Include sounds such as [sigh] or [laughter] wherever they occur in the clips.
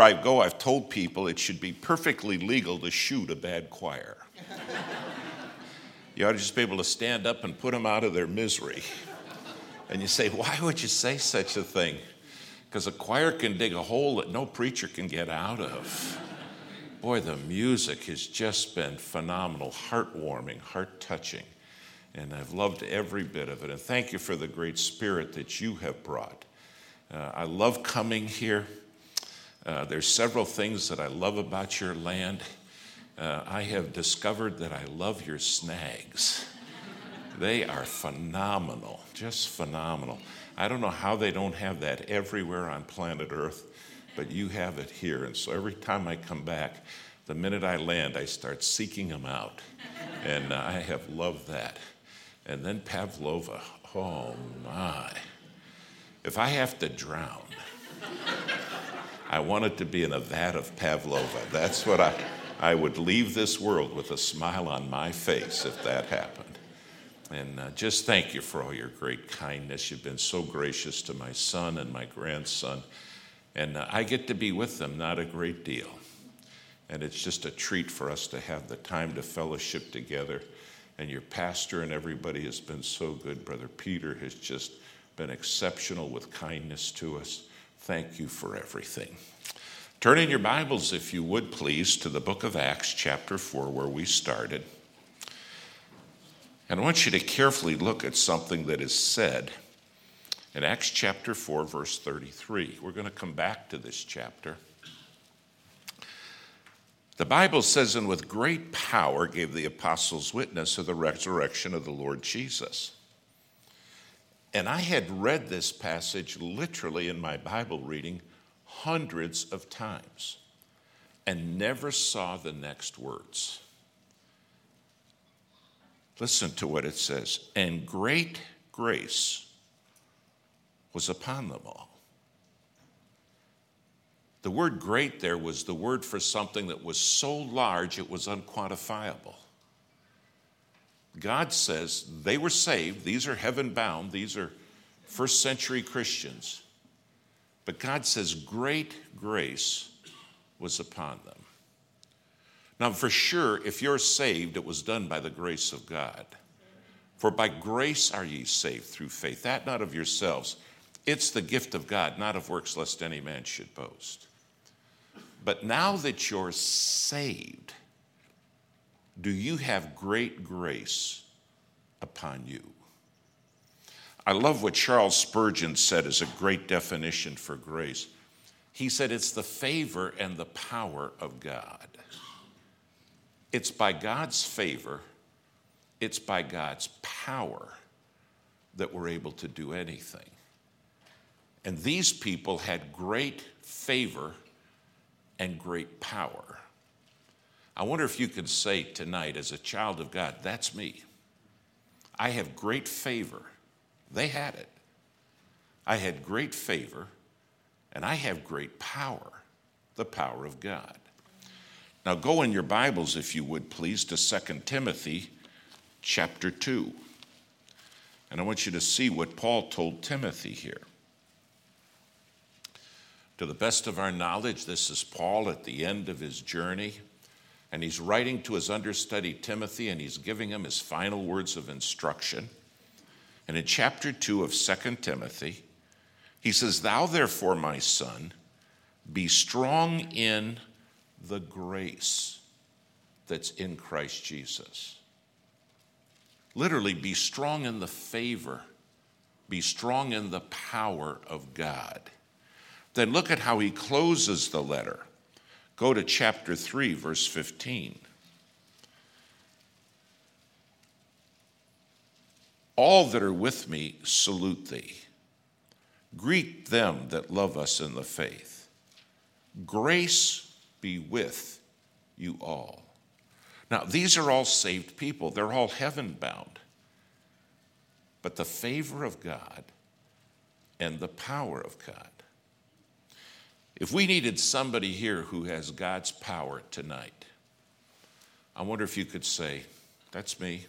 I go, I've told people it should be perfectly legal to shoot a bad choir. you ought to just be able to stand up and put them out of their misery. And you say, why would you say such a thing? Because a choir can dig a hole that no preacher can get out of. Boy, the music has just been phenomenal, heartwarming, heart touching. And I've loved every bit of it. And thank you for the great spirit that you have brought. Uh, I love coming here. Uh, there's several things that I love about your land. Uh, I have discovered that I love your snags. they are phenomenal, just phenomenal. I don't know how they don't have that everywhere on planet Earth, but you have it here. And so every time I come back, the minute I land, I start seeking them out. And uh, I have loved that. And then Pavlova, oh my. If I have to drown, I wanted to be in a vat of Pavlova. That's what I, I would leave this world with a smile on my face if that happened. And uh, just thank you for all your great kindness. You've been so gracious to my son and my grandson. And uh, I get to be with them not a great deal. And it's just a treat for us to have the time to fellowship together. And your pastor and everybody has been so good. Brother Peter has just been exceptional with kindness to us. Thank you for everything. Turn in your Bibles, if you would please, to the book of Acts, chapter 4, where we started. And I want you to carefully look at something that is said in Acts chapter 4, verse 33. We're going to come back to this chapter. The Bible says, and with great power gave the apostles witness of the resurrection of the Lord Jesus. And I had read this passage literally in my Bible reading hundreds of times and never saw the next words. Listen to what it says. And great grace was upon them all. The word great there was the word for something that was so large it was unquantifiable. God says they were saved. These are heaven bound. These are first century Christians. But God says great grace was upon them. Now, for sure, if you're saved, it was done by the grace of God. For by grace are ye saved through faith, that not of yourselves. It's the gift of God, not of works, lest any man should boast. But now that you're saved, do you have great grace upon you? I love what Charles Spurgeon said as a great definition for grace. He said it's the favor and the power of God. It's by God's favor, it's by God's power that we're able to do anything. And these people had great favor and great power. I wonder if you could say tonight, as a child of God, that's me. I have great favor. They had it. I had great favor, and I have great power, the power of God. Now go in your Bibles, if you would please, to 2 Timothy chapter 2. And I want you to see what Paul told Timothy here. To the best of our knowledge, this is Paul at the end of his journey and he's writing to his understudy Timothy, and he's giving him his final words of instruction. And in chapter 2 of 2 Timothy, he says, Thou therefore, my son, be strong in the grace that's in Christ Jesus. Literally, be strong in the favor, be strong in the power of God. Then look at how he closes the letter. Go to chapter 3, verse 15. All that are with me salute thee. Greet them that love us in the faith. Grace be with you all. Now, these are all saved people, they're all heaven bound. But the favor of God and the power of God if we needed somebody here who has God's power tonight, I wonder if you could say, That's me.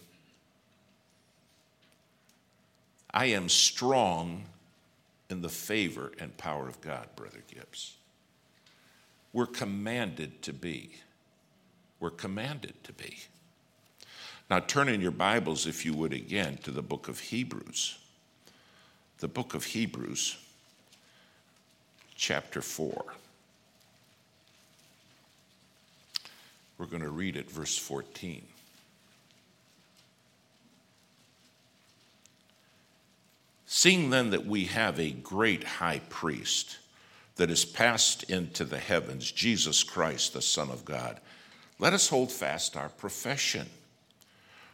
I am strong in the favor and power of God, Brother Gibbs. we're commanded to be. We're commanded to be. Now, turn in your Bibles, if you would, again to the book of Hebrews. The book of Hebrews, chapter 4. We're going to read it, verse 14. Seeing then that we have a great high priest that is passed into the heavens, Jesus Christ, the Son of God, let us hold fast our profession.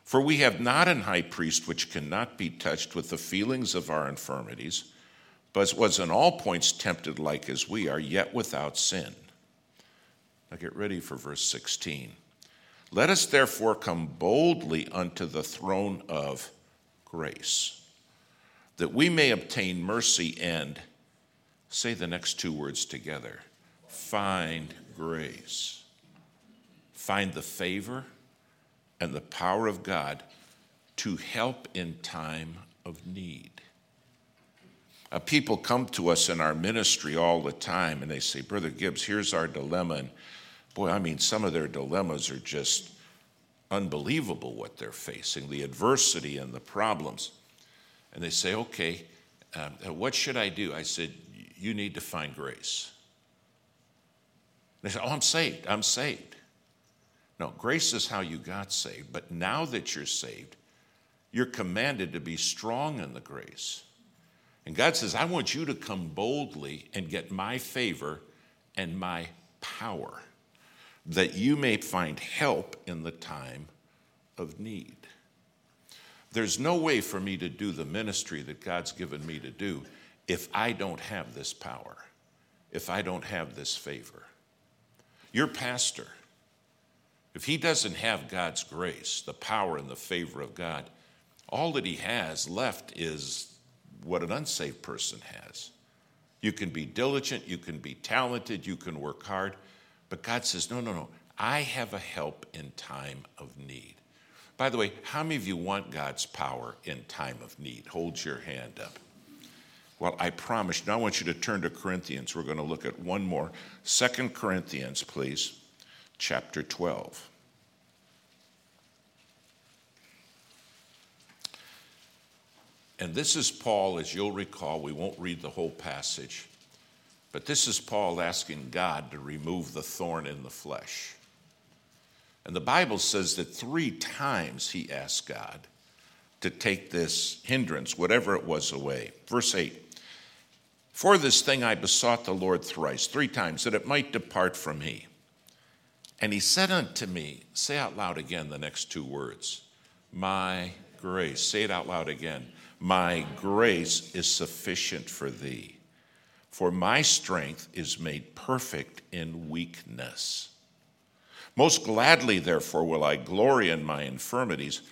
For we have not an high priest which cannot be touched with the feelings of our infirmities, but was in all points tempted like as we are, yet without sin. Now get ready for verse 16. Let us therefore come boldly unto the throne of grace that we may obtain mercy and say the next two words together find grace. Find the favor and the power of God to help in time of need. Uh, people come to us in our ministry all the time and they say, Brother Gibbs, here's our dilemma. And boy, I mean, some of their dilemmas are just unbelievable what they're facing the adversity and the problems and they say, okay, um, uh, what should I do? I said, you need to find grace. They said, oh, I'm saved. I'm saved. No, grace is how you got saved. But now that you're saved, you're commanded to be strong in the grace. And God says, I want you to come boldly and get my favor and my power, that you may find help in the time of need. There's no way for me to do the ministry that God's given me to do if I don't have this power, if I don't have this favor. Your pastor, if he doesn't have God's grace, the power and the favor of God, all that he has left is what an unsaved person has. You can be diligent, you can be talented, you can work hard, but God says, no, no, no. I have a help in time of need. By the way, how many of you want God's power in time of need? Hold your hand up. Well, I promise. Now I want you to turn to Corinthians. We're going to look at one more. Second Corinthians, please, chapter 12. And this is Paul, as you'll recall, we won't read the whole passage, but this is Paul asking God to remove the thorn in the flesh. And the Bible says that three times he asked God to take this hindrance, whatever it was, away. Verse 8 For this thing I besought the Lord thrice, three times, that it might depart from me. And he said unto me, Say out loud again the next two words My grace. Say it out loud again. My grace is sufficient for thee, for my strength is made perfect in weakness. Most gladly, therefore, will I glory in my infirmities,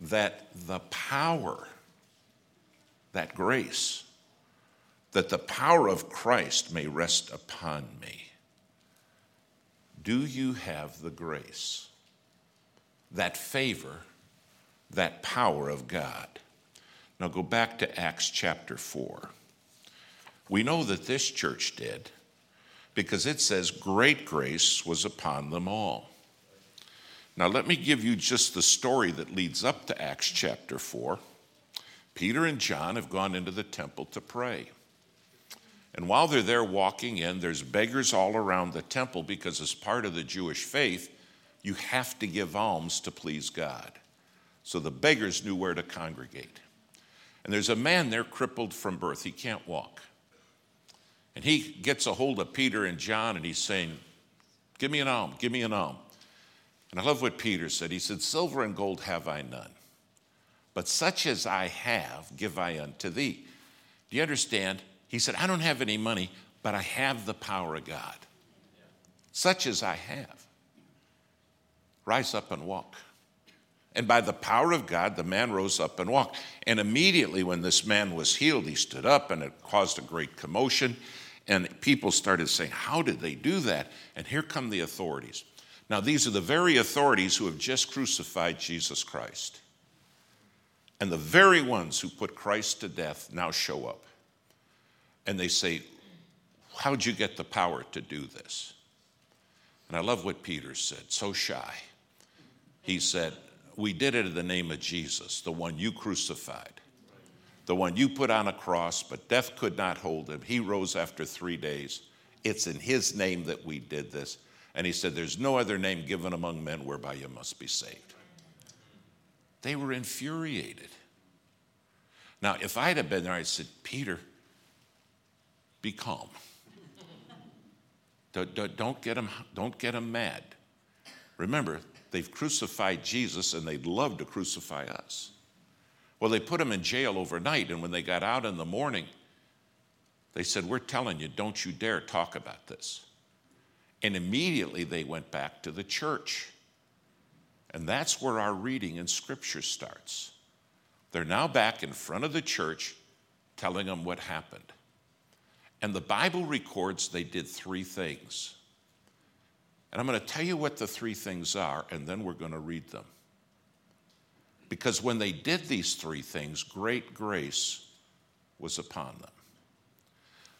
that the power, that grace, that the power of Christ may rest upon me. Do you have the grace, that favor, that power of God? Now go back to Acts chapter 4. We know that this church did because it says great grace was upon them all. Now, let me give you just the story that leads up to Acts chapter 4. Peter and John have gone into the temple to pray. And while they're there walking in, there's beggars all around the temple because, as part of the Jewish faith, you have to give alms to please God. So the beggars knew where to congregate. And there's a man there crippled from birth. He can't walk. And he gets a hold of Peter and John and he's saying, Give me an alms, give me an alms. And I love what Peter said. He said, Silver and gold have I none, but such as I have give I unto thee. Do you understand? He said, I don't have any money, but I have the power of God. Such as I have. Rise up and walk. And by the power of God, the man rose up and walked. And immediately, when this man was healed, he stood up and it caused a great commotion. And people started saying, How did they do that? And here come the authorities. Now, these are the very authorities who have just crucified Jesus Christ. And the very ones who put Christ to death now show up. And they say, How'd you get the power to do this? And I love what Peter said, so shy. He said, We did it in the name of Jesus, the one you crucified, the one you put on a cross, but death could not hold him. He rose after three days. It's in his name that we did this. And he said, There's no other name given among men whereby you must be saved. They were infuriated. Now, if I'd have been there, I'd said, Peter, be calm. [laughs] Don't get them, don't get them mad. Remember, they've crucified Jesus and they'd love to crucify us. Well, they put him in jail overnight, and when they got out in the morning, they said, We're telling you, don't you dare talk about this. And immediately they went back to the church. And that's where our reading in Scripture starts. They're now back in front of the church telling them what happened. And the Bible records they did three things. And I'm going to tell you what the three things are, and then we're going to read them. Because when they did these three things, great grace was upon them.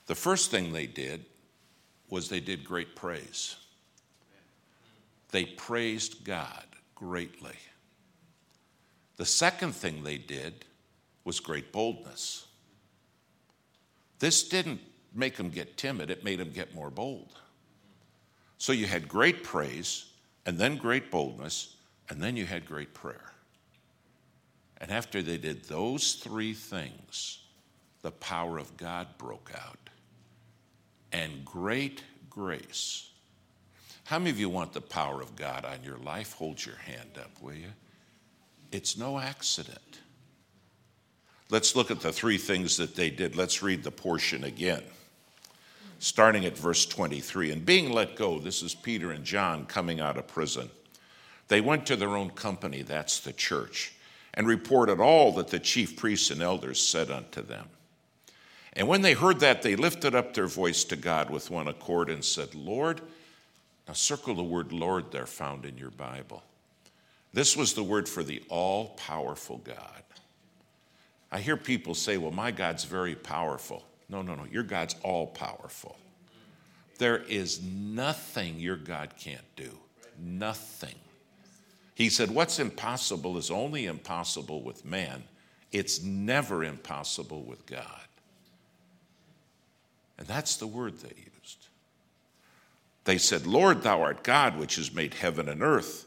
The first thing they did was they did great praise. They praised God greatly. The second thing they did was great boldness. This didn't make them get timid, it made them get more bold. So you had great praise, and then great boldness, and then you had great prayer. And after they did those three things, the power of God broke out and great grace. How many of you want the power of God on your life? Hold your hand up, will you? It's no accident. Let's look at the three things that they did. Let's read the portion again. Starting at verse 23. And being let go, this is Peter and John coming out of prison. They went to their own company, that's the church, and reported all that the chief priests and elders said unto them. And when they heard that, they lifted up their voice to God with one accord and said, Lord, now circle the word Lord there found in your Bible. This was the word for the all powerful God. I hear people say, well, my God's very powerful. No, no, no, your God's all powerful. There is nothing your God can't do. Nothing. He said, What's impossible is only impossible with man, it's never impossible with God. And that's the word they used. They said, Lord, thou art God, which has made heaven and earth,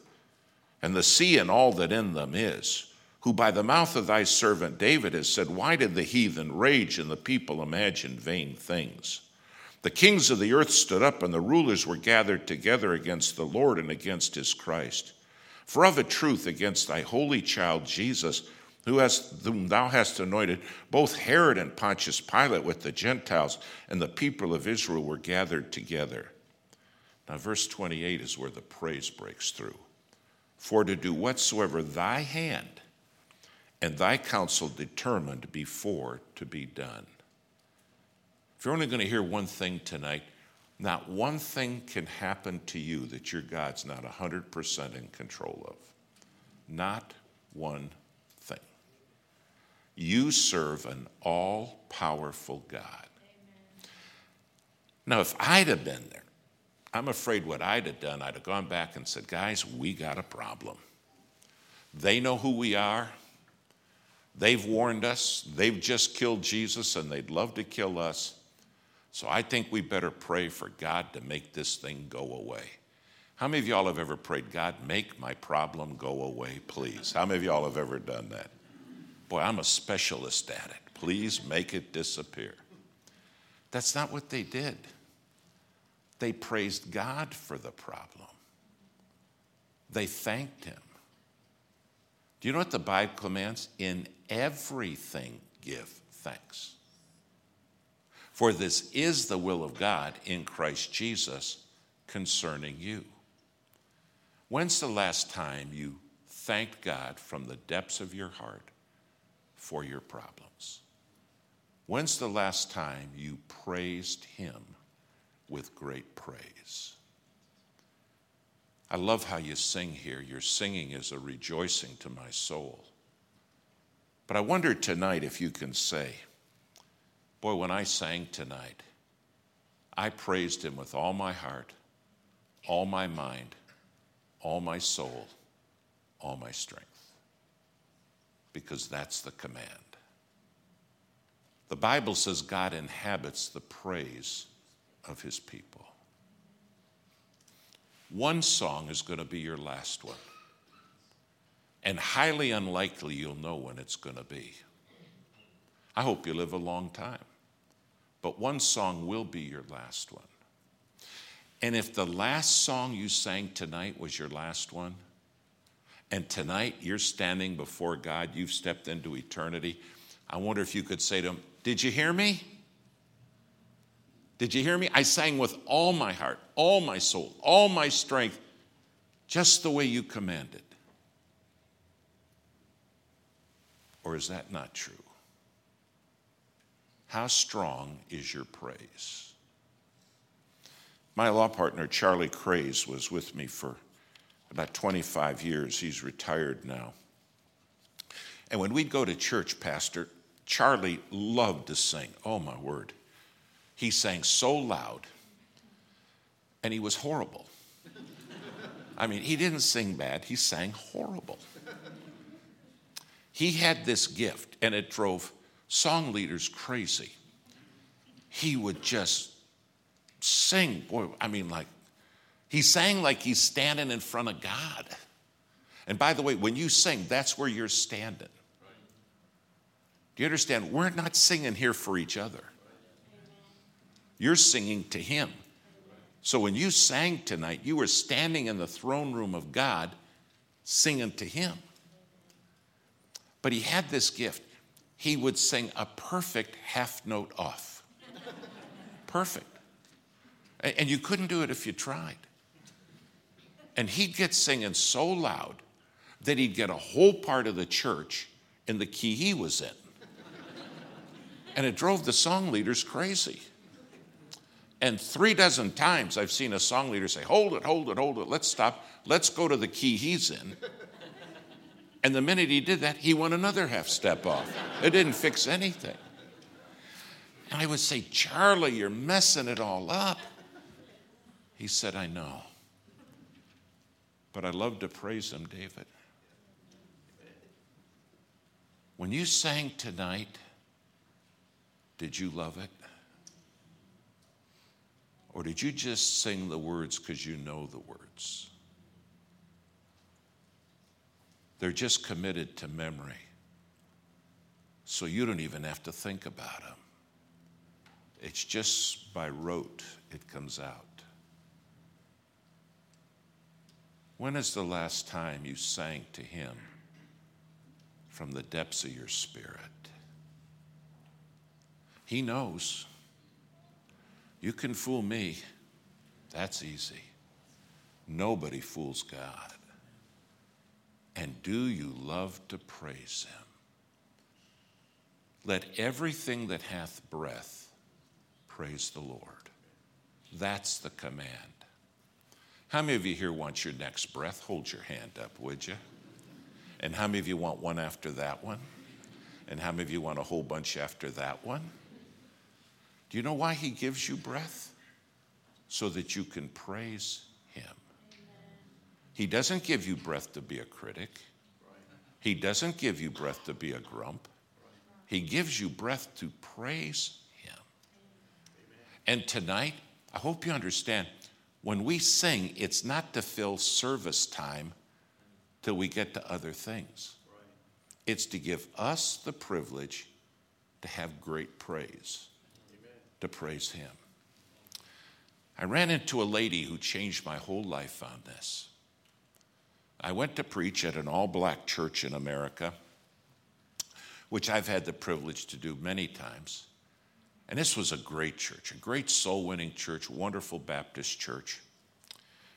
and the sea and all that in them is, who by the mouth of thy servant David has said, Why did the heathen rage and the people imagine vain things? The kings of the earth stood up, and the rulers were gathered together against the Lord and against his Christ. For of a truth, against thy holy child Jesus, who has, whom thou hast anointed, both Herod and Pontius Pilate with the Gentiles and the people of Israel were gathered together. Now, verse 28 is where the praise breaks through. For to do whatsoever thy hand and thy counsel determined before to be done. If you're only going to hear one thing tonight, not one thing can happen to you that your God's not 100% in control of. Not one thing. you serve an all powerful God. Now, if I'd have been there, I'm afraid what I'd have done, I'd have gone back and said, guys, we got a problem. They know who we are. They've warned us. They've just killed Jesus and they'd love to kill us. So I think we better pray for God to make this thing go away. How many of y'all have ever prayed, God, make my problem go away, please? How many of y'all have ever done that? Boy, I'm a specialist at it. Please make it disappear. That's not what they did. They praised God for the problem, they thanked Him. Do you know what the Bible commands? In everything, give thanks. For this is the will of God in Christ Jesus concerning you. When's the last time you thanked God from the depths of your heart for your problems? When's the last time you praised Him with great praise? I love how you sing here. Your singing is a rejoicing to my soul. But I wonder tonight if you can say, Boy, when I sang tonight, I praised Him with all my heart, all my mind, all my soul, all my strength. Because that's the command. The Bible says God inhabits the praise of his people. One song is going to be your last one, and highly unlikely you'll know when it's going to be. I hope you live a long time, but one song will be your last one. And if the last song you sang tonight was your last one, and tonight you're standing before God, you've stepped into eternity, I wonder if you could say to him, Did you hear me? Did you hear me? I sang with all my heart, all my soul, all my strength, just the way you commanded. Or is that not true? How strong is your praise? My law partner, Charlie Craze, was with me for about 25 years. He's retired now. And when we'd go to church, Pastor, Charlie loved to sing. Oh, my word. He sang so loud, and he was horrible. I mean, he didn't sing bad, he sang horrible. He had this gift, and it drove song leaders crazy. He would just sing, boy, I mean, like, he sang like he's standing in front of God. And by the way, when you sing, that's where you're standing. Do you understand? We're not singing here for each other. You're singing to Him. So when you sang tonight, you were standing in the throne room of God singing to Him. But He had this gift. He would sing a perfect half note off. Perfect. And you couldn't do it if you tried. And he'd get singing so loud that he'd get a whole part of the church in the key he was in. And it drove the song leaders crazy. And three dozen times I've seen a song leader say, Hold it, hold it, hold it, let's stop, let's go to the key he's in. And the minute he did that, he went another half step off. It didn't fix anything. And I would say, Charlie, you're messing it all up. He said, I know. But I love to praise him, David. When you sang tonight, did you love it? Or did you just sing the words because you know the words? They're just committed to memory. So you don't even have to think about them. It's just by rote it comes out. When is the last time you sang to Him from the depths of your spirit? He knows. You can fool me. That's easy. Nobody fools God. And do you love to praise Him? Let everything that hath breath praise the Lord. That's the command. How many of you here want your next breath? Hold your hand up, would you? And how many of you want one after that one? And how many of you want a whole bunch after that one? Do you know why He gives you breath? So that you can praise. He doesn't give you breath to be a critic, He doesn't give you breath to be a grump. He gives you breath to praise Him. And tonight, I hope you understand when we sing, it's not to fill service time till we get to other things. It's to give us the privilege to have great praise to praise Him. I ran into a lady who changed my whole life on this. I went to preach at an all black church in America, which I've had the privilege to do many times. And this was a great church, a great soul winning church, wonderful Baptist church.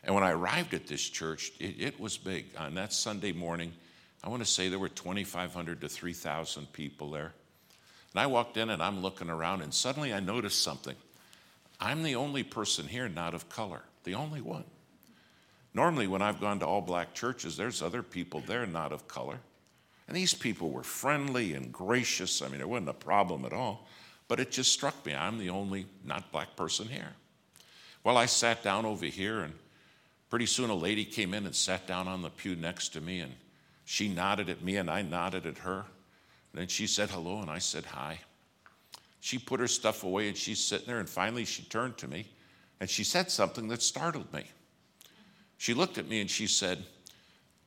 And when I arrived at this church, it, it was big. On that Sunday morning, I want to say there were 2,500 to 3,000 people there. And I walked in and I'm looking around, and suddenly I noticed something. I'm the only person here not of color, the only one. Normally, when I've gone to all black churches, there's other people there not of color. And these people were friendly and gracious. I mean, there wasn't a problem at all. But it just struck me I'm the only not black person here. Well, I sat down over here, and Pretty soon, a lady came in and sat down on the pew next to me, and she nodded at me, and I nodded at her. And then she said hello, and I said hi. She put her stuff away, and she's sitting there, and finally she turned to me, and she said something that startled me. She looked at me and she said,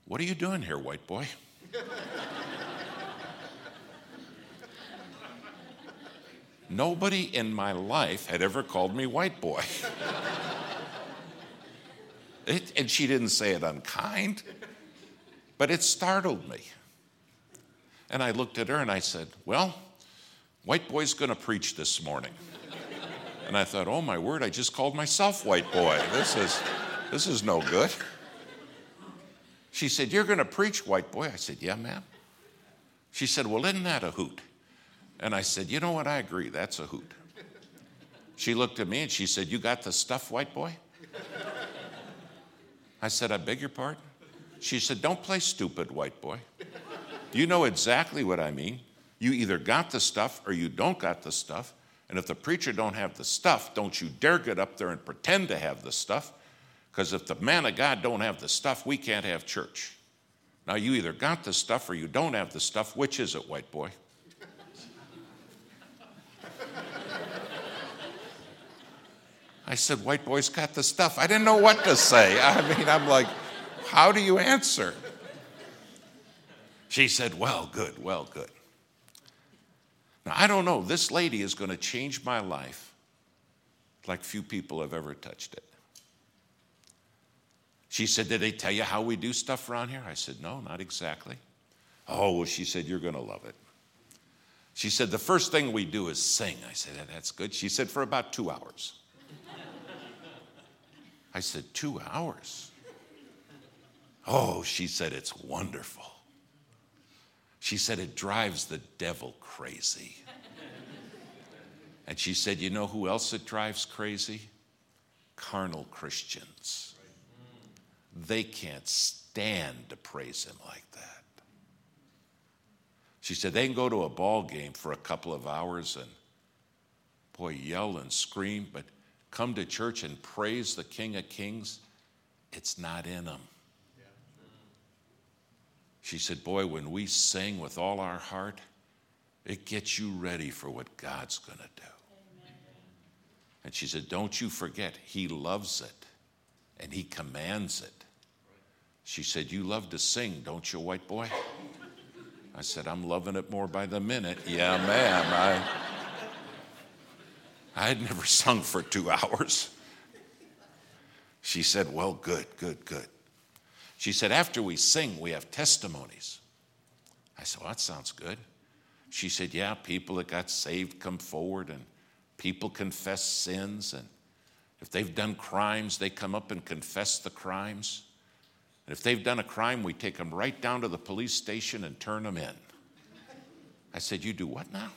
What are you doing here, white boy? Nobody in my life had ever called me white boy. It, and she didn't say it unkind, but it startled me. And I looked at her and I said, Well, white boy's going to preach this morning. And I thought, Oh my word, I just called myself white boy. This is, this is no good. She said, You're going to preach, white boy? I said, Yeah, ma'am. She said, Well, isn't that a hoot? And I said, You know what? I agree. That's a hoot. She looked at me and she said, You got the stuff, white boy? I said, I beg your pardon? She said, Don't play stupid, white boy. You know exactly what I mean. You either got the stuff or you don't got the stuff. And if the preacher don't have the stuff, don't you dare get up there and pretend to have the stuff. Because if the man of God don't have the stuff, we can't have church. Now you either got the stuff or you don't have the stuff. Which is it, white boy? I said, White boy's got the stuff. I didn't know what to say. [laughs] I mean, I'm like, How do you answer? She said, Well, good, well, good. Now, I don't know. This lady is going to change my life like few people have ever touched it. She said, Did they tell you how we do stuff around here? I said, No, not exactly. Oh, well, she said, You're going to love it. She said, The first thing we do is sing. I said, That's good. She said, For about two hours. I said, Two hours? Oh, she said, It's wonderful. She said, It drives the devil crazy. And she said, You know who else it drives crazy? Carnal Christians. They can't stand to praise him like that. She said, They can go to a ball game for a couple of hours and, boy, yell and scream, but come to church and praise the King of Kings, it's not in them. She said, Boy, when we sing with all our heart, it gets you ready for what God's going to do. And she said, Don't you forget, He loves it and He commands it. She said, You love to sing, don't you, white boy? I said, I'm loving it more by the minute. Yeah, ma'am. I, I had never sung for two hours. She said, Well, good, good, good. She said, After we sing, we have testimonies. I said, Well, that sounds good. She said, Yeah, people that got saved come forward and people confess sins. And if they've done crimes, they come up and confess the crimes. And if they've done a crime, we take them right down to the police station and turn them in. I said, You do what now?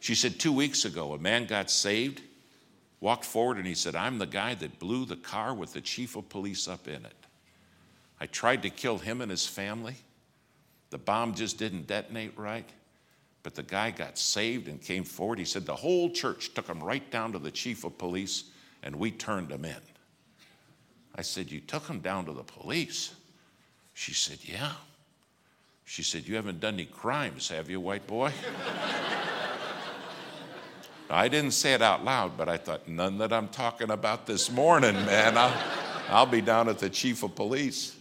She said, Two weeks ago, a man got saved, walked forward, and he said, I'm the guy that blew the car with the chief of police up in it. I tried to kill him and his family. The bomb just didn't detonate right. But the guy got saved and came forward. He said the whole church took him right down to the chief of police and we turned him in. I said, You took him down to the police? She said, Yeah. She said, You haven't done any crimes, have you, white boy? I didn't say it out loud, but I thought, None that I'm talking about this morning, man. I'll, I'll be down at the chief of police.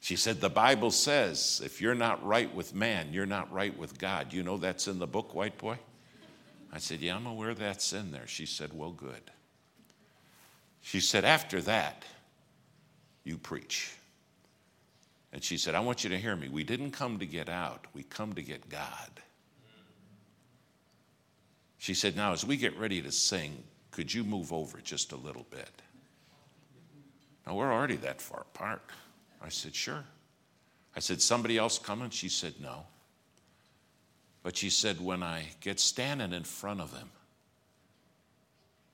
She said, The Bible says if you're not right with man, you're not right with God. You know that's in the book, White Boy? I said, Yeah, I'm aware that's in there. She said, Well, good. She said, After that, you preach. And she said, I want you to hear me. We didn't come to get out, we come to get God. She said, Now, as we get ready to sing, could you move over just a little bit? Now, we're already that far apart. I said, Sure. I said, Somebody else coming? She said, No. But she said, When I get standing in front of him,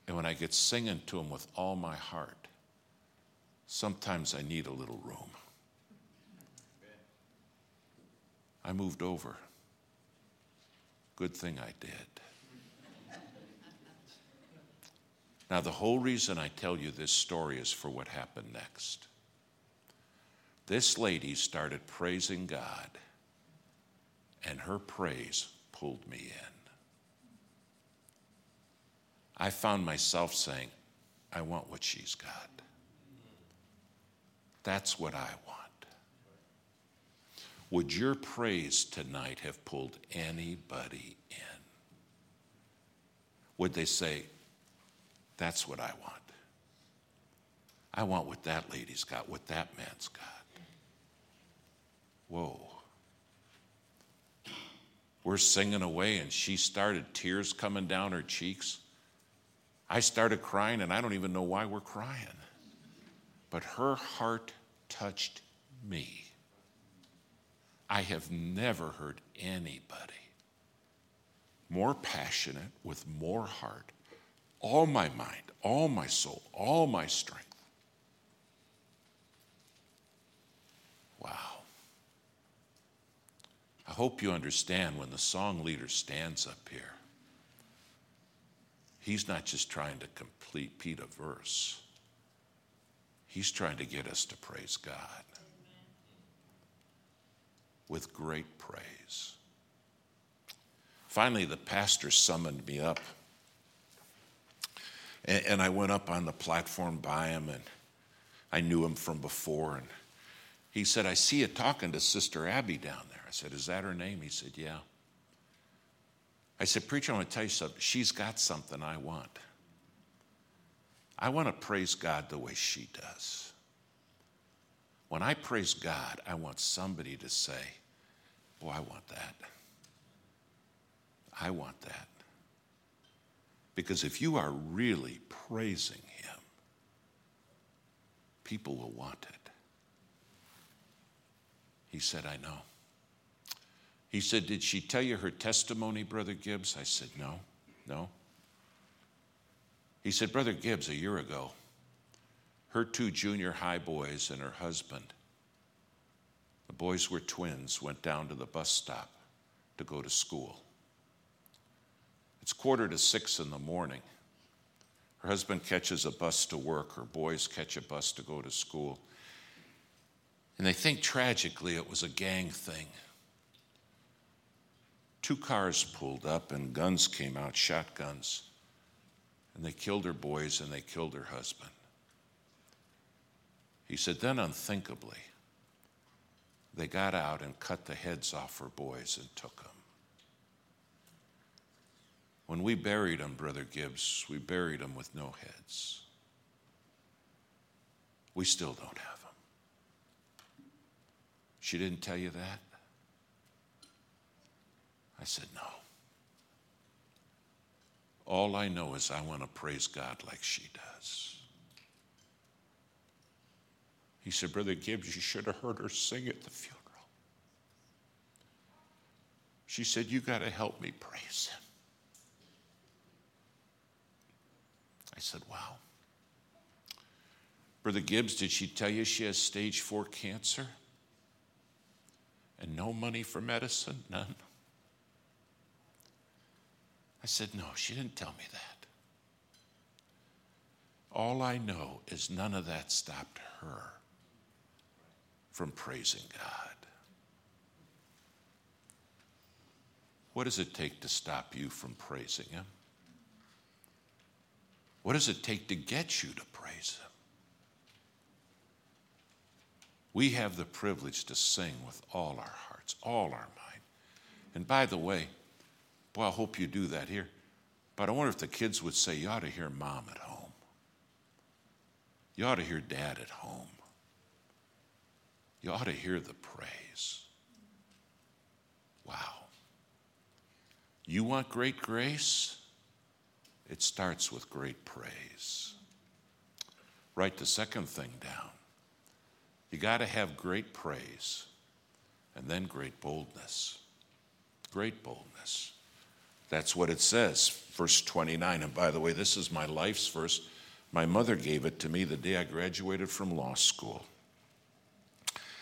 and when I get singing to him with all my heart, sometimes I need a little room. I moved over. Good thing I did. Now, the whole reason I tell you this story is for what happened next. This lady started praising God, and her praise pulled me in. I found myself saying, I want what she's got. That's what I want. Would your praise tonight have pulled anybody in? Would they say, That's what I want? I want what that lady's got, what that man's got. Whoa. We're singing away, and she started tears coming down her cheeks. I started crying, and I don't even know why we're crying. But her heart touched me. I have never heard anybody more passionate, with more heart, all my mind, all my soul, all my strength. Wow. I hope you understand when the song leader stands up here, he's not just trying to complete a verse, he's trying to get us to praise God with great praise. Finally, the pastor summoned me up. And, and, I went up on the platform by him, and I knew him from before. And he said, I see you talking to Sister Abby down there. I said, Is that her name? He said, Yeah. I said, Preacher, I want to tell you something. She's got something I want. I want to praise God the way she does. When I praise God, I want somebody to say, Boy, I want that. I want that. Because if you are really praising Him, people will want it. He said, I know. He said, Did she tell you her testimony, Brother Gibbs? I said, No, no. He said, Brother Gibbs, a year ago, her two junior high boys and her husband the boys were twins, went down to the bus stop to go to school. It's quarter to six in the morning. Her husband catches a bus to work, her boys catch a bus to go to school. And they think tragically it was a gang thing. Two cars pulled up and guns came out, shotguns. And they killed her boys and they killed her husband. He said, then unthinkably, they got out and cut the heads off her boys and took them. When we buried them, Brother Gibbs, we buried them with no heads. We still don't have them. She didn't tell you that? I said, No. All I know is I want to praise God like she does. He said, Brother Gibbs, you should have heard her sing at the funeral. She said, You got to help me praise him. I said, Wow. Brother Gibbs, did she tell you she has stage four cancer? And no money for medicine? None. I said, No, she didn't tell me that. All I know is none of that stopped her from praising God. What does it take to stop you from praising Him? What does it take to get you to praise Him? We have the privilege to sing with all our hearts, all our mind. And by the way, boy, I hope you do that here. But I wonder if the kids would say, You ought to hear mom at home. You ought to hear dad at home you ought to hear the praise. Wow. You want great grace? It starts with great praise. Write the second thing down. You got to have great praise and then great boldness. Great boldness. That's what it says, verse 29. And by the way, this is my life's verse. My mother gave it to me the day I graduated from law school.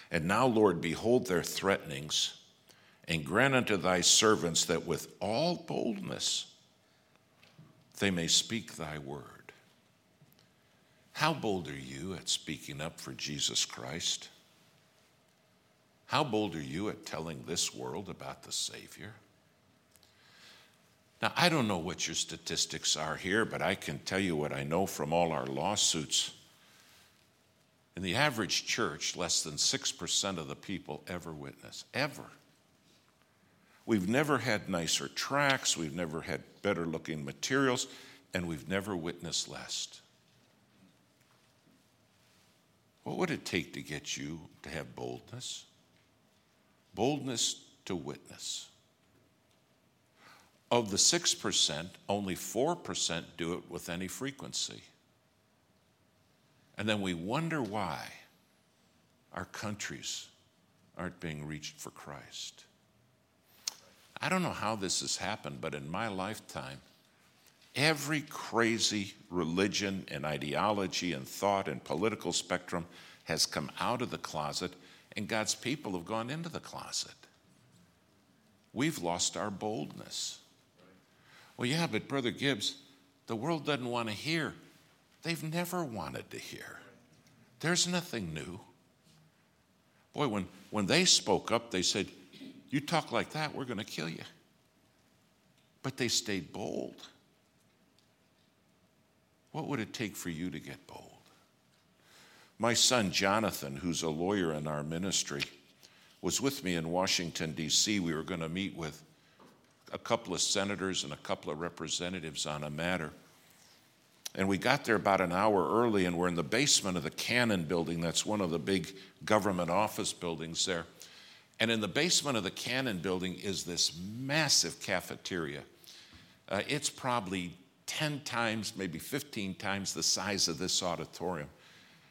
And now, Lord, behold their threatenings, and grant unto thy servants that with all boldness they may speak thy word. How bold are you at speaking up for Jesus Christ? How bold are you at telling this world about the Savior? Now, I don't know what your statistics are here, but I can tell you what I know from all our lawsuits. In the average church, less than 6% of the people ever witness, ever. We've never had nicer tracts, we've never had better looking materials, and we've never witnessed less. What would it take to get you to have boldness? Boldness to witness. Of the 6%, only 4% do it with any frequency. And then we wonder why our countries aren't being reached for Christ. I don't know how this has happened, but in my lifetime, every crazy religion and ideology and thought and political spectrum has come out of the closet, and God's people have gone into the closet. We've lost our boldness. Well, yeah, but Brother Gibbs, the world doesn't want to hear. They've never wanted to hear. There's nothing new. Boy, when, when they spoke up, they said, You talk like that, we're going to kill you. But they stayed bold. What would it take for you to get bold? My son Jonathan, who's a lawyer in our ministry, was with me in Washington, D.C. We were going to meet with a couple of senators and a couple of representatives on a matter. And we got there about an hour early, and we're in the basement of the Cannon building. That's one of the big government office buildings there. And in the basement of the Cannon building is this massive cafeteria. Uh, it's probably 10 times, maybe 15 times the size of this auditorium.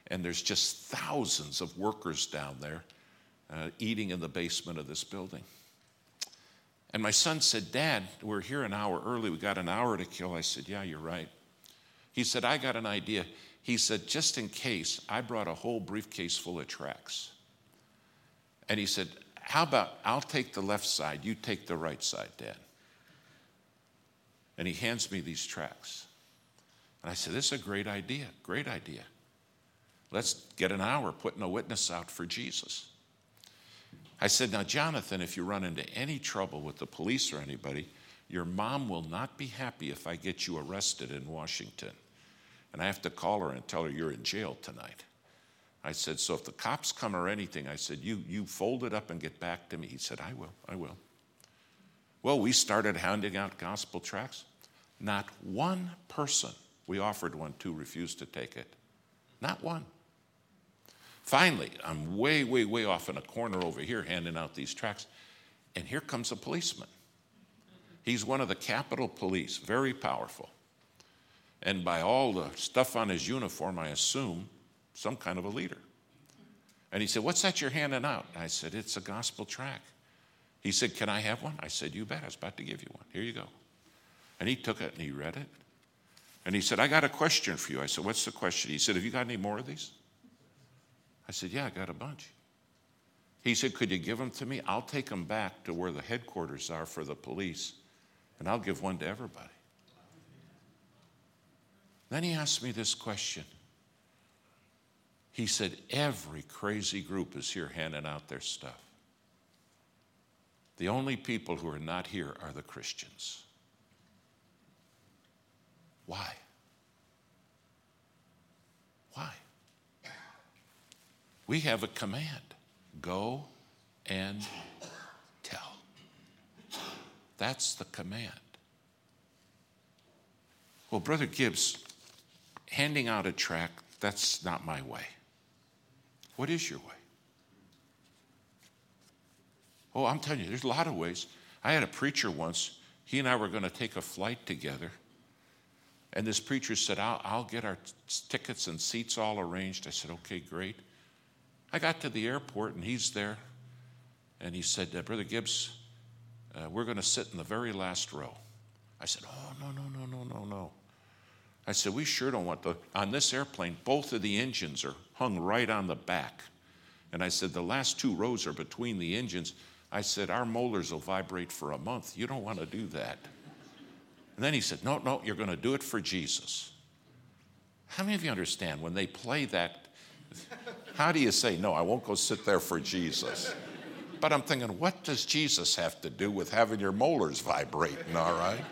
And there's just thousands of workers down there uh, eating in the basement of this building. And my son said, Dad, we're here an hour early. We got an hour to kill. I said, Yeah, you're right. He said, I got an idea. He said, Just in case, I brought a whole briefcase full of tracts. And he said, How about I'll take the left side, you take the right side, Dad? And he hands me these tracts. And I said, This is a great idea, great idea. Let's get an hour putting a witness out for Jesus. I said, Now, Jonathan, if you run into any trouble with the police or anybody, your mom will not be happy if I get you arrested in Washington. And I have to call her and tell her you're in jail tonight. I said, So if the cops come or anything, I said, You, you fold it up and get back to me. He said, I will, I will. Well, we started handing out gospel tracts. Not one person, we offered one to, refused to take it. Not one. Finally, I'm way, way, way off in a corner over here handing out these tracts, and here comes a policeman. He's one of the Capitol Police, very powerful. And by all the stuff on his uniform, I assume some kind of a leader. And he said, What's that you're handing out? I said, It's a gospel tract. He said, Can I have one? I said, You bet. I was about to give you one. Here you go. And he took it and he read it. And he said, I got a question for you. I said, What's the question? He said, Have you got any more of these? I said, Yeah, I got a bunch. He said, Could you give them to me? I'll take them back to where the headquarters are for the police, and I'll give one to everybody. Then he asked me this question. He said, Every crazy group is here handing out their stuff. The only people who are not here are the Christians. Why? We have a command go and tell. That's the command. Well, Brother Gibbs, handing out a tract, that's not my way. What is your way? Oh, I'm telling you, there's a lot of ways. I had a preacher once, he and I were going to take a flight together. And this preacher said, I'll, I'll get our t- tickets and seats all arranged. I said, okay, great. I got to the airport and he's there. And he said, uh, Brother Gibbs, uh, we're going to sit in the very last row. I said, Oh, no, no, no, no, no, no. I said, We sure don't want the, on this airplane, both of the engines are hung right on the back. And I said, The last two rows are between the engines. I said, Our molars will vibrate for a month. You don't want to do that. And then he said, No, no, you're going to do it for Jesus. How many of you understand when they play that? How do you say, no, I won't go sit there for Jesus? But I'm thinking, what does Jesus have to do with having your molars vibrating, all right?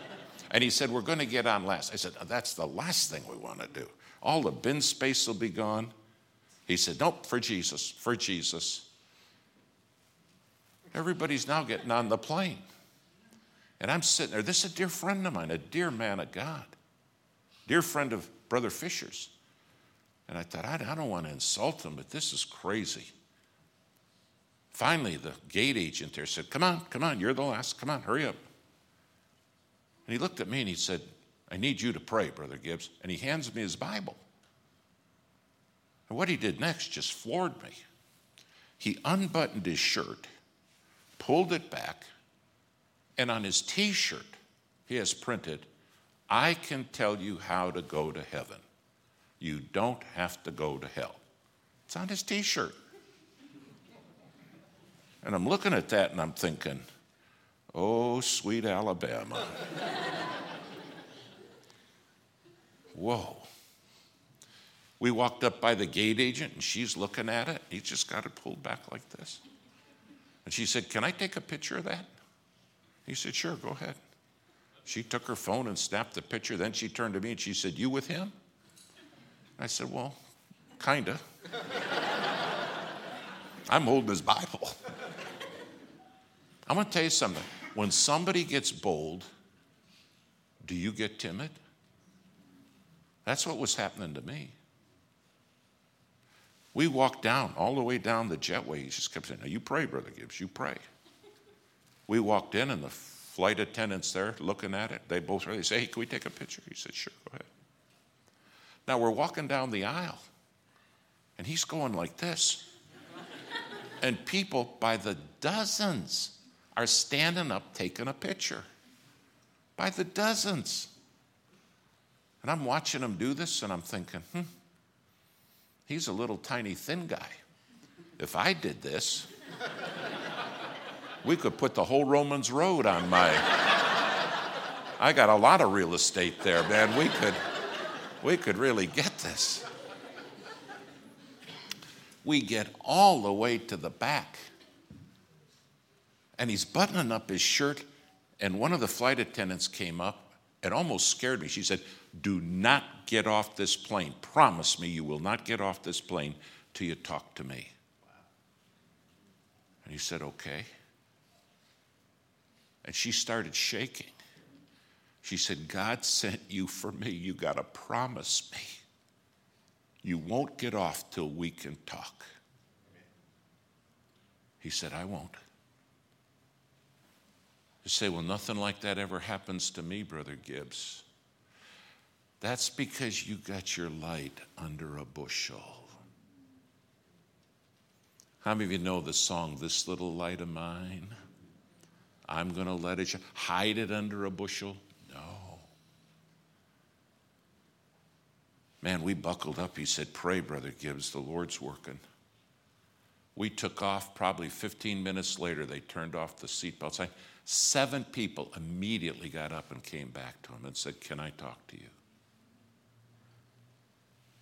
And he said, We're going to get on last. I said, That's the last thing we want to do. All the bin space will be gone. He said, Nope, for Jesus, for Jesus. Everybody's now getting on the plane. And I'm sitting there. This is a dear friend of mine, a dear man of God, dear friend of Brother Fisher's. And I thought, I, don't want to insult him, but this is crazy. Finally, the gate agent there said, Come on, come on, you're the last. Come on, hurry up. And he looked at me and he said, I need you to pray, Brother Gibbs. And he hands me his Bible. And what he did next just floored me. He unbuttoned his shirt, pulled it back, and on his t shirt, he has printed, I can tell you how to go to heaven. You don't have to go to hell. It's on his t shirt. And I'm looking at that and I'm thinking, oh, sweet Alabama. Whoa. We walked up by the gate agent and she's looking at it. He's just got it pulled back like this. And she said, Can I take a picture of that? He said, Sure, go ahead. She took her phone and snapped the picture. Then she turned to me and she said, You with him? I said, Well, kinda. I'm holding his Bible. I'm going to tell you something. When somebody gets bold, do you get timid? That's what was happening to me. We walked down, all the way down the jetway. He just kept saying, Now you pray, Brother Gibbs, you pray. We walked in, and the flight attendants there looking at it, they both they say, Hey, can we take a picture? He said, Sure, go ahead. Now we're walking down the aisle, and he's going like this. and people by the dozens are standing up taking a picture. By the dozens. And I'm watching him do this, and I'm thinking, hmm, he's a little tiny thin guy. If I did this, we could put the whole Romans Road on my. I got a lot of real estate there, man. We could, we could really get this. We get all the way to the back. And he's buttoning up his shirt, and one of the flight attendants came up and almost scared me. She said, Do not get off this plane. Promise me you will not get off this plane till you talk to me. And he said, Okay. And she started shaking. She said, God sent you for me. You got to promise me. You won't get off till we can talk. He said, I won't. You say, well, nothing like that ever happens to me, Brother Gibbs. That's because you got your light under a bushel. How many of you know the song, This Little Light of Mine? I'm going to let it hide it under a bushel. No. Man, we buckled up. He said, Pray, Brother Gibbs, the Lord's working. We took off probably 15 minutes later. They turned off the seatbelts. Seven people immediately got up and came back to him and said, Can I talk to you?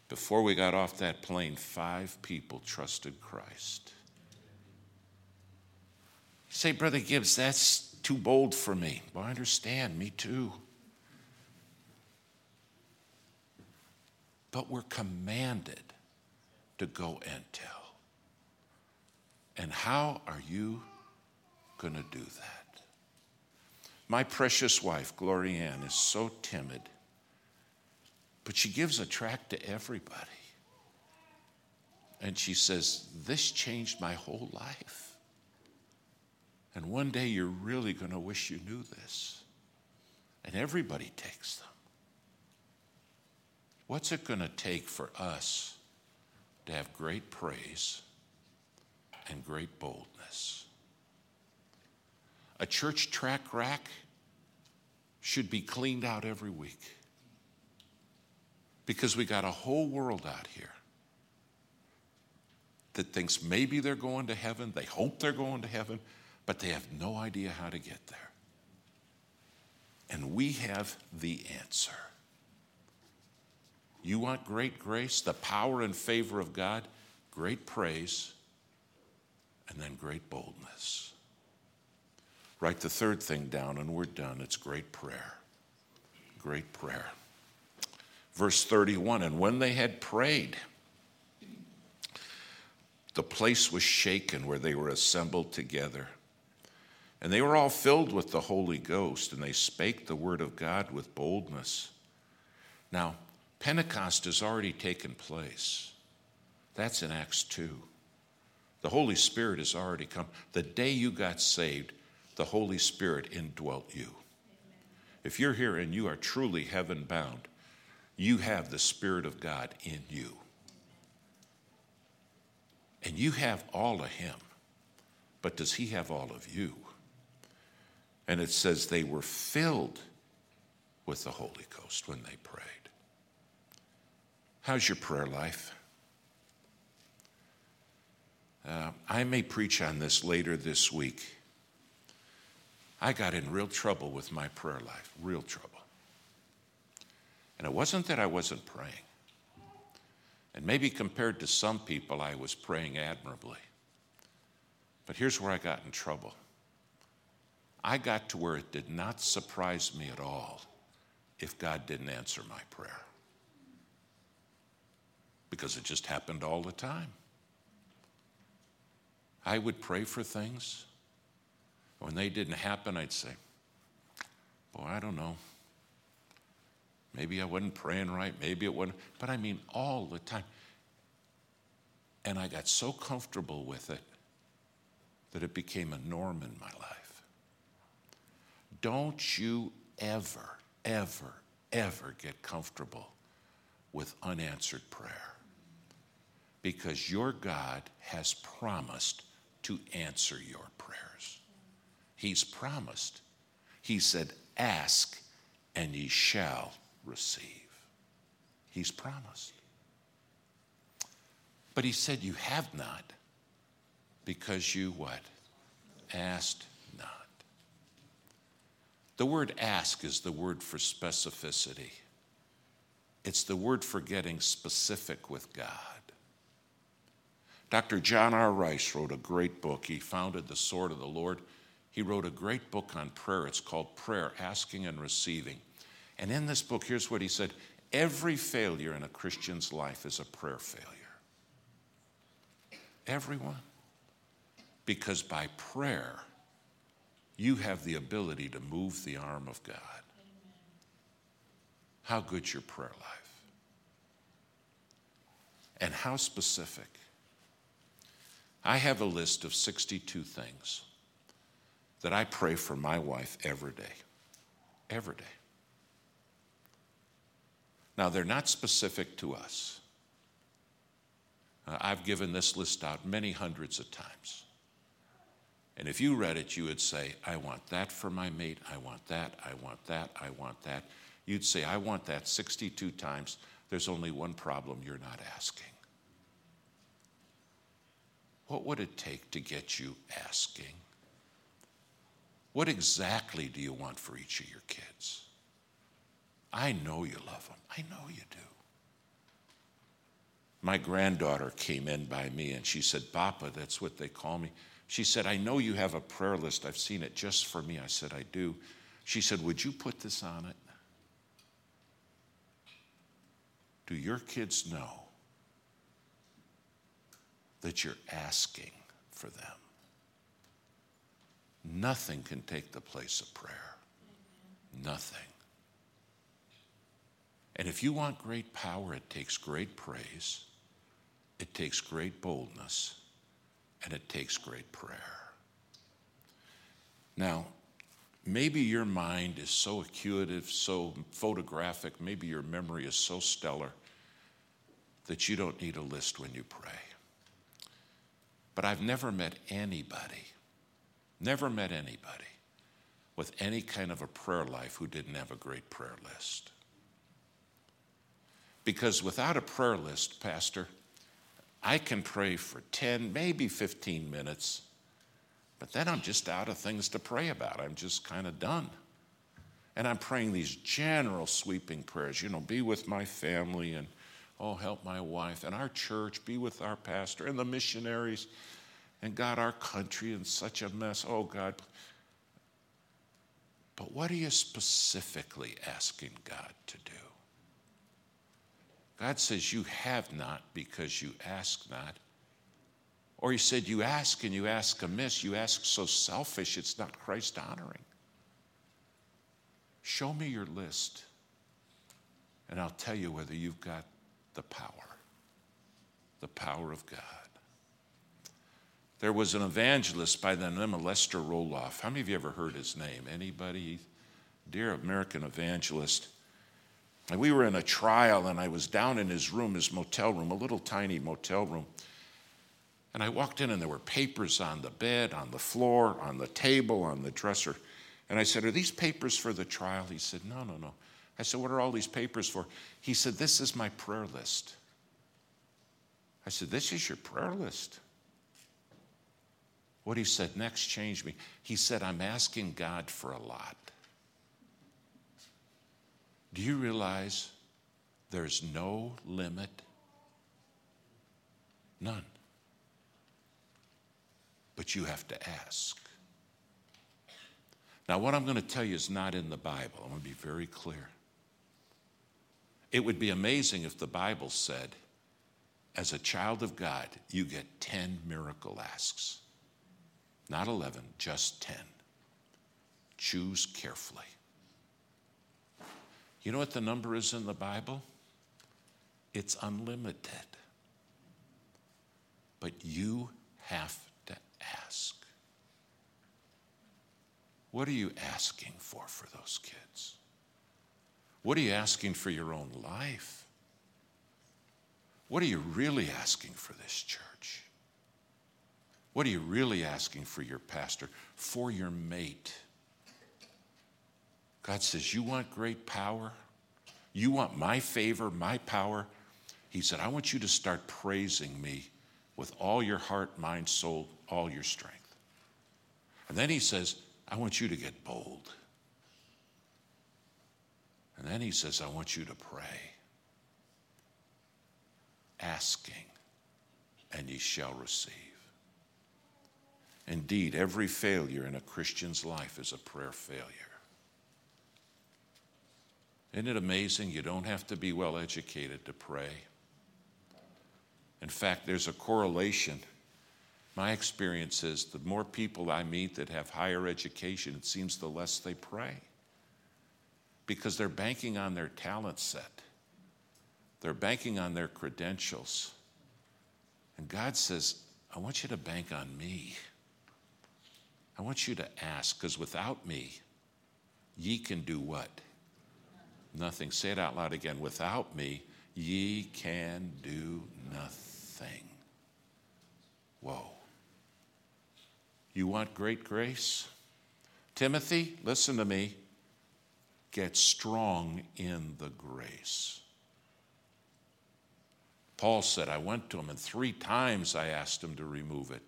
Before we got off that plane, five people trusted Christ. Say, Brother Gibbs, that's too bold for me. Well, I understand, me too. But we're commanded to go and tell. And how are you going to do that? My precious wife, Gloria Ann, is so timid, but she gives a tract to everybody. And she says, This changed my whole life. And one day you're really going to wish you knew this. And everybody takes them. What's it going to take for us to have great praise and great boldness? A church tract rack should be cleaned out every week because we got a whole world out here that thinks maybe they're going to heaven, they hope they're going to heaven, but they have no idea how to get there. And we have the answer. You want great grace, the power and favor of God, great praise, and then great boldness. Write the third thing down and we're done. It's great prayer. Great prayer. Verse 31 And when they had prayed, the place was shaken where they were assembled together. And they were all filled with the Holy Ghost, and they spake the word of God with boldness. Now, Pentecost has already taken place. That's in Acts 2. The Holy Spirit has already come. The day you got saved, the Holy Spirit indwelt you. If you're here and you are truly heaven bound, you have the Spirit of God in you. And you have all of Him. But does He have all of you? And it says they were filled with the Holy Ghost when they prayed. How's your prayer life? Uh, I may preach on this later this week. I got in real trouble with my prayer life, real trouble. And it wasn't that I wasn't praying. And maybe compared to some people, I was praying admirably. But here's where I got in trouble I got to where it did not surprise me at all if God didn't answer my prayer. Because it just happened all the time. I would pray for things. When they didn't happen, I'd say, Boy, I don't know. Maybe I wasn't praying right. Maybe it wasn't. But I mean, all the time. And I got so comfortable with it that it became a norm in my life. Don't you ever, ever, ever get comfortable with unanswered prayer because your God has promised to answer your prayers. He's promised. He said, Ask and ye shall receive. He's promised. But he said, You have not because you what? Asked not. The word ask is the word for specificity, it's the word for getting specific with God. Dr. John R. Rice wrote a great book. He founded the Sword of the Lord. He wrote a great book on prayer. It's called Prayer Asking and Receiving. And in this book, here's what he said every failure in a Christian's life is a prayer failure. Everyone. Because by prayer, you have the ability to move the arm of God. How good's your prayer life? And how specific? I have a list of 62 things that I pray for my wife every day. Every day. Now, they're not specific to us. Uh, I've given this list out many hundreds of times. And if you read it, you would say, I want that for my mate, I want that, I want that, I want that. You'd say, I want that 62 times. There's only one problem you're not asking. What would it take to get you asking? What exactly do you want for each of your kids? I know you love them. I know you do. My granddaughter came in by me and she said, Papa, that's what they call me. She said, I know you have a prayer list. I've seen it just for me. I said, I do. She said, Would you put this on it? Do your kids know that you're asking for them? Nothing can take the place of prayer. Nothing. And if you want great power, it takes great praise, it takes great boldness, and it takes great prayer. Now, maybe your mind is so acutive, so photographic, maybe your memory is so stellar that you don't need a list when you pray. But I've never met anybody, never met anybody with any kind of a prayer life who didn't have a great prayer list. Because without a prayer list, Pastor, I can pray for 10, maybe 15 minutes, but then I'm just out of things to pray about. I'm just kind of done. And I'm praying these general sweeping prayers, you know, be with my family and oh, help my wife and our church, be with our pastor and the missionaries and God, our country in such a mess. Oh, God. But what are you specifically asking God to do? God says, You have not because you ask not. Or He said, You ask and you ask amiss. You ask so selfish, it's not Christ honoring. Show me your list, and I'll tell you whether you've got the power, the power of God. There was an evangelist by the name of Lester Roloff. How many of you ever heard his name? Anybody? Dear American evangelist. And we were in a trial, and I was down in his room, his motel room, a little tiny motel room. And I walked in, and there were papers on the bed, on the floor, on the table, on the dresser. And I said, Are these papers for the trial? He said, No, no, no. I said, What are all these papers for? He said, This is my prayer list. I said, This is your prayer list. What he said next changed me. He said, I'm asking God for a lot. Do you realize there's no limit? None. But you have to ask. Now, what I'm going to tell you is not in the Bible. I'm going to be very clear. It would be amazing if the Bible said, as a child of God, you get 10 miracle asks. Not 11, just 10. Choose carefully. You know what the number is in the Bible? It's unlimited. But you have to ask. What are you asking for for those kids? What are you asking for your own life? What are you really asking for this church? What are you really asking for your pastor, for your mate? God says, You want great power? You want my favor, my power? He said, I want you to start praising me with all your heart, mind, soul, all your strength. And then he says, I want you to get bold. Then he says, I want you to pray, asking, and ye shall receive. Indeed, every failure in a Christian's life is a prayer failure. Isn't it amazing? You don't have to be well educated to pray. In fact, there's a correlation. My experience is the more people I meet that have higher education, it seems the less they pray because they're banking on their talent set, they're banking on their credentials. And God says, I want you to bank on me. I want you to ask, because without me, ye can do what? Nothing. Say it out loud again. Without me, ye can do nothing. Whoa. You want great grace? Timothy, listen to me. Get strong in the grace. Paul said, I went to him, and three times I asked him to remove it.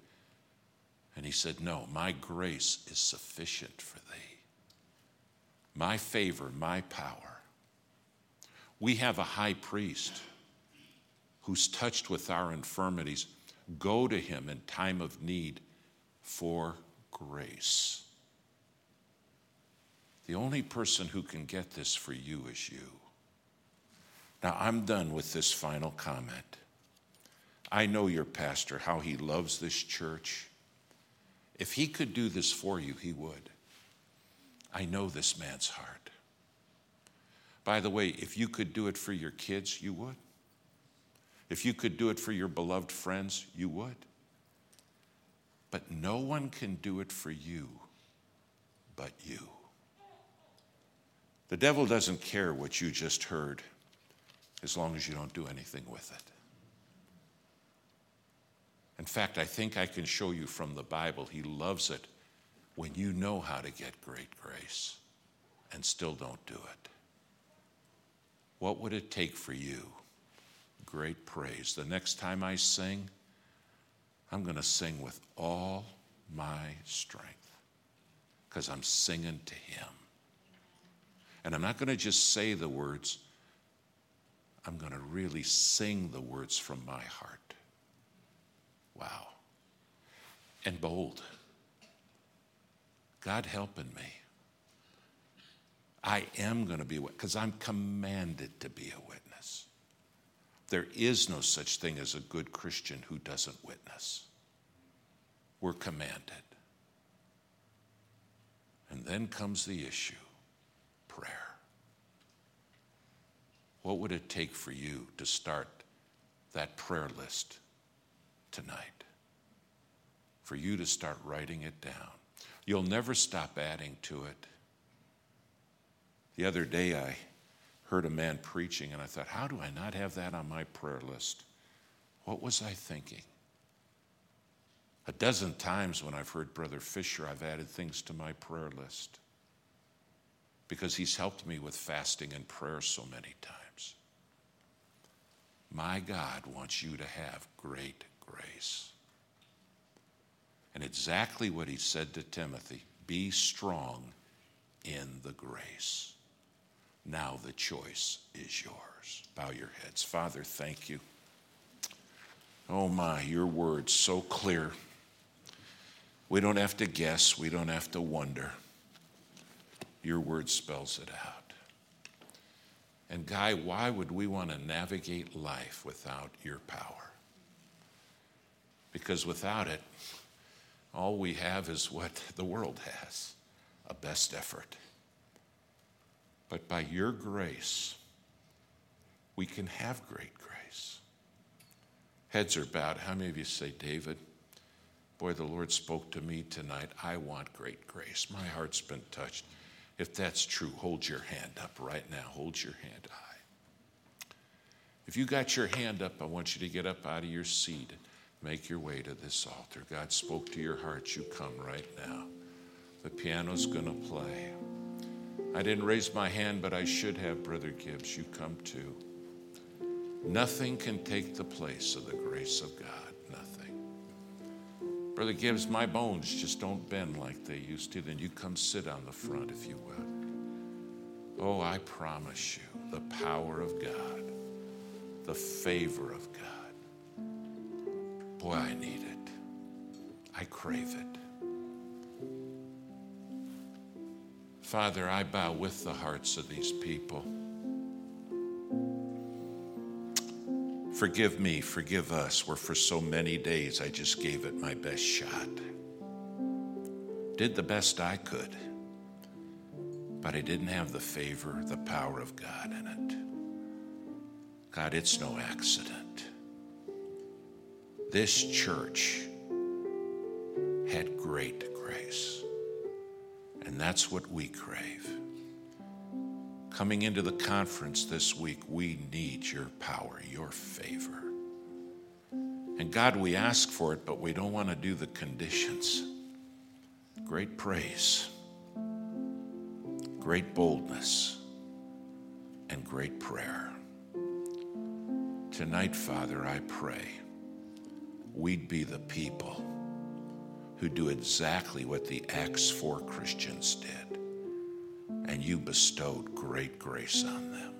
And he said, No, my grace is sufficient for thee. My favor, my power. We have a high priest who's touched with our infirmities. Go to him in time of need for grace. The only person who can get this for you is you. Now, I'm done with this final comment. I know your pastor, how he loves this church. If he could do this for you, he would. I know this man's heart. By the way, if you could do it for your kids, you would. If you could do it for your beloved friends, you would. But no one can do it for you but you. The devil doesn't care what you just heard as long as you don't do anything with it. In fact, I think I can show you from the Bible, he loves it when you know how to get great grace and still don't do it. What would it take for you? Great praise. The next time I sing, I'm going to sing with all my strength because I'm singing to Him. And I'm not going to just say the words, I'm going to really sing the words from my heart. Wow. And bold. God helping me. I am going to be, a because I'm commanded to be a witness. There is no such thing as a good Christian who doesn't witness. We're commanded. And then comes the issue prayer. What would it take for you to start that prayer list tonight? For you to start writing it down. You'll never stop adding to it. The other day, I heard a man preaching, and I thought, how do I not have that on my prayer list? What was I thinking? A dozen times when I've heard Brother Fisher, I've added things to my prayer list because he's helped me with fasting and prayer so many times. My God wants you to have great grace. And exactly what he said to Timothy be strong in the grace. Now the choice is yours. Bow your heads. Father, thank you. Oh my, your word's so clear. We don't have to guess, we don't have to wonder. Your word spells it out. And, Guy, why would we want to navigate life without your power? Because without it, all we have is what the world has a best effort. But by your grace, we can have great grace. Heads are bowed. How many of you say, David? Boy, the Lord spoke to me tonight. I want great grace. My heart's been touched. If that's true, hold your hand up right now. Hold your hand high. If you got your hand up, I want you to get up out of your seat make your way to this altar. God spoke to your heart. You come right now. The piano's going to play. I didn't raise my hand, but I should have, Brother Gibbs. You come too. Nothing can take the place of the grace of God. Brother Gibbs, my bones just don't bend like they used to. Then you come sit on the front, if you will. Oh, I promise you, the power of God, the favor of God. Boy, I need it. I crave it. Father, I bow with the hearts of these people. Forgive me, forgive us, where for so many days I just gave it my best shot. Did the best I could, but I didn't have the favor, the power of God in it. God, it's no accident. This church had great grace, and that's what we crave coming into the conference this week, we need your power, your favor. And God, we ask for it, but we don't want to do the conditions. Great praise, great boldness, and great prayer. Tonight, Father, I pray we'd be the people who do exactly what the Acts 4 Christians did and you bestowed great grace on them.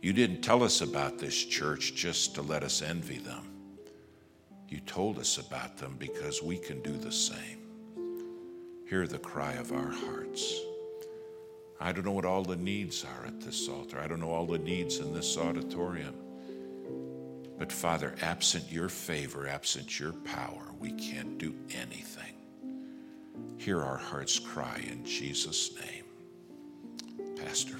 You didn't tell us about this church just to let us envy them. You told us about them because we can do the same. Hear the cry of our hearts. I don't know what all the needs are at this altar. I don't know all the needs in this auditorium. But Father, absent your favor, absent your power, we can't do anything. Hear our hearts cry in Jesus' name. Pastor.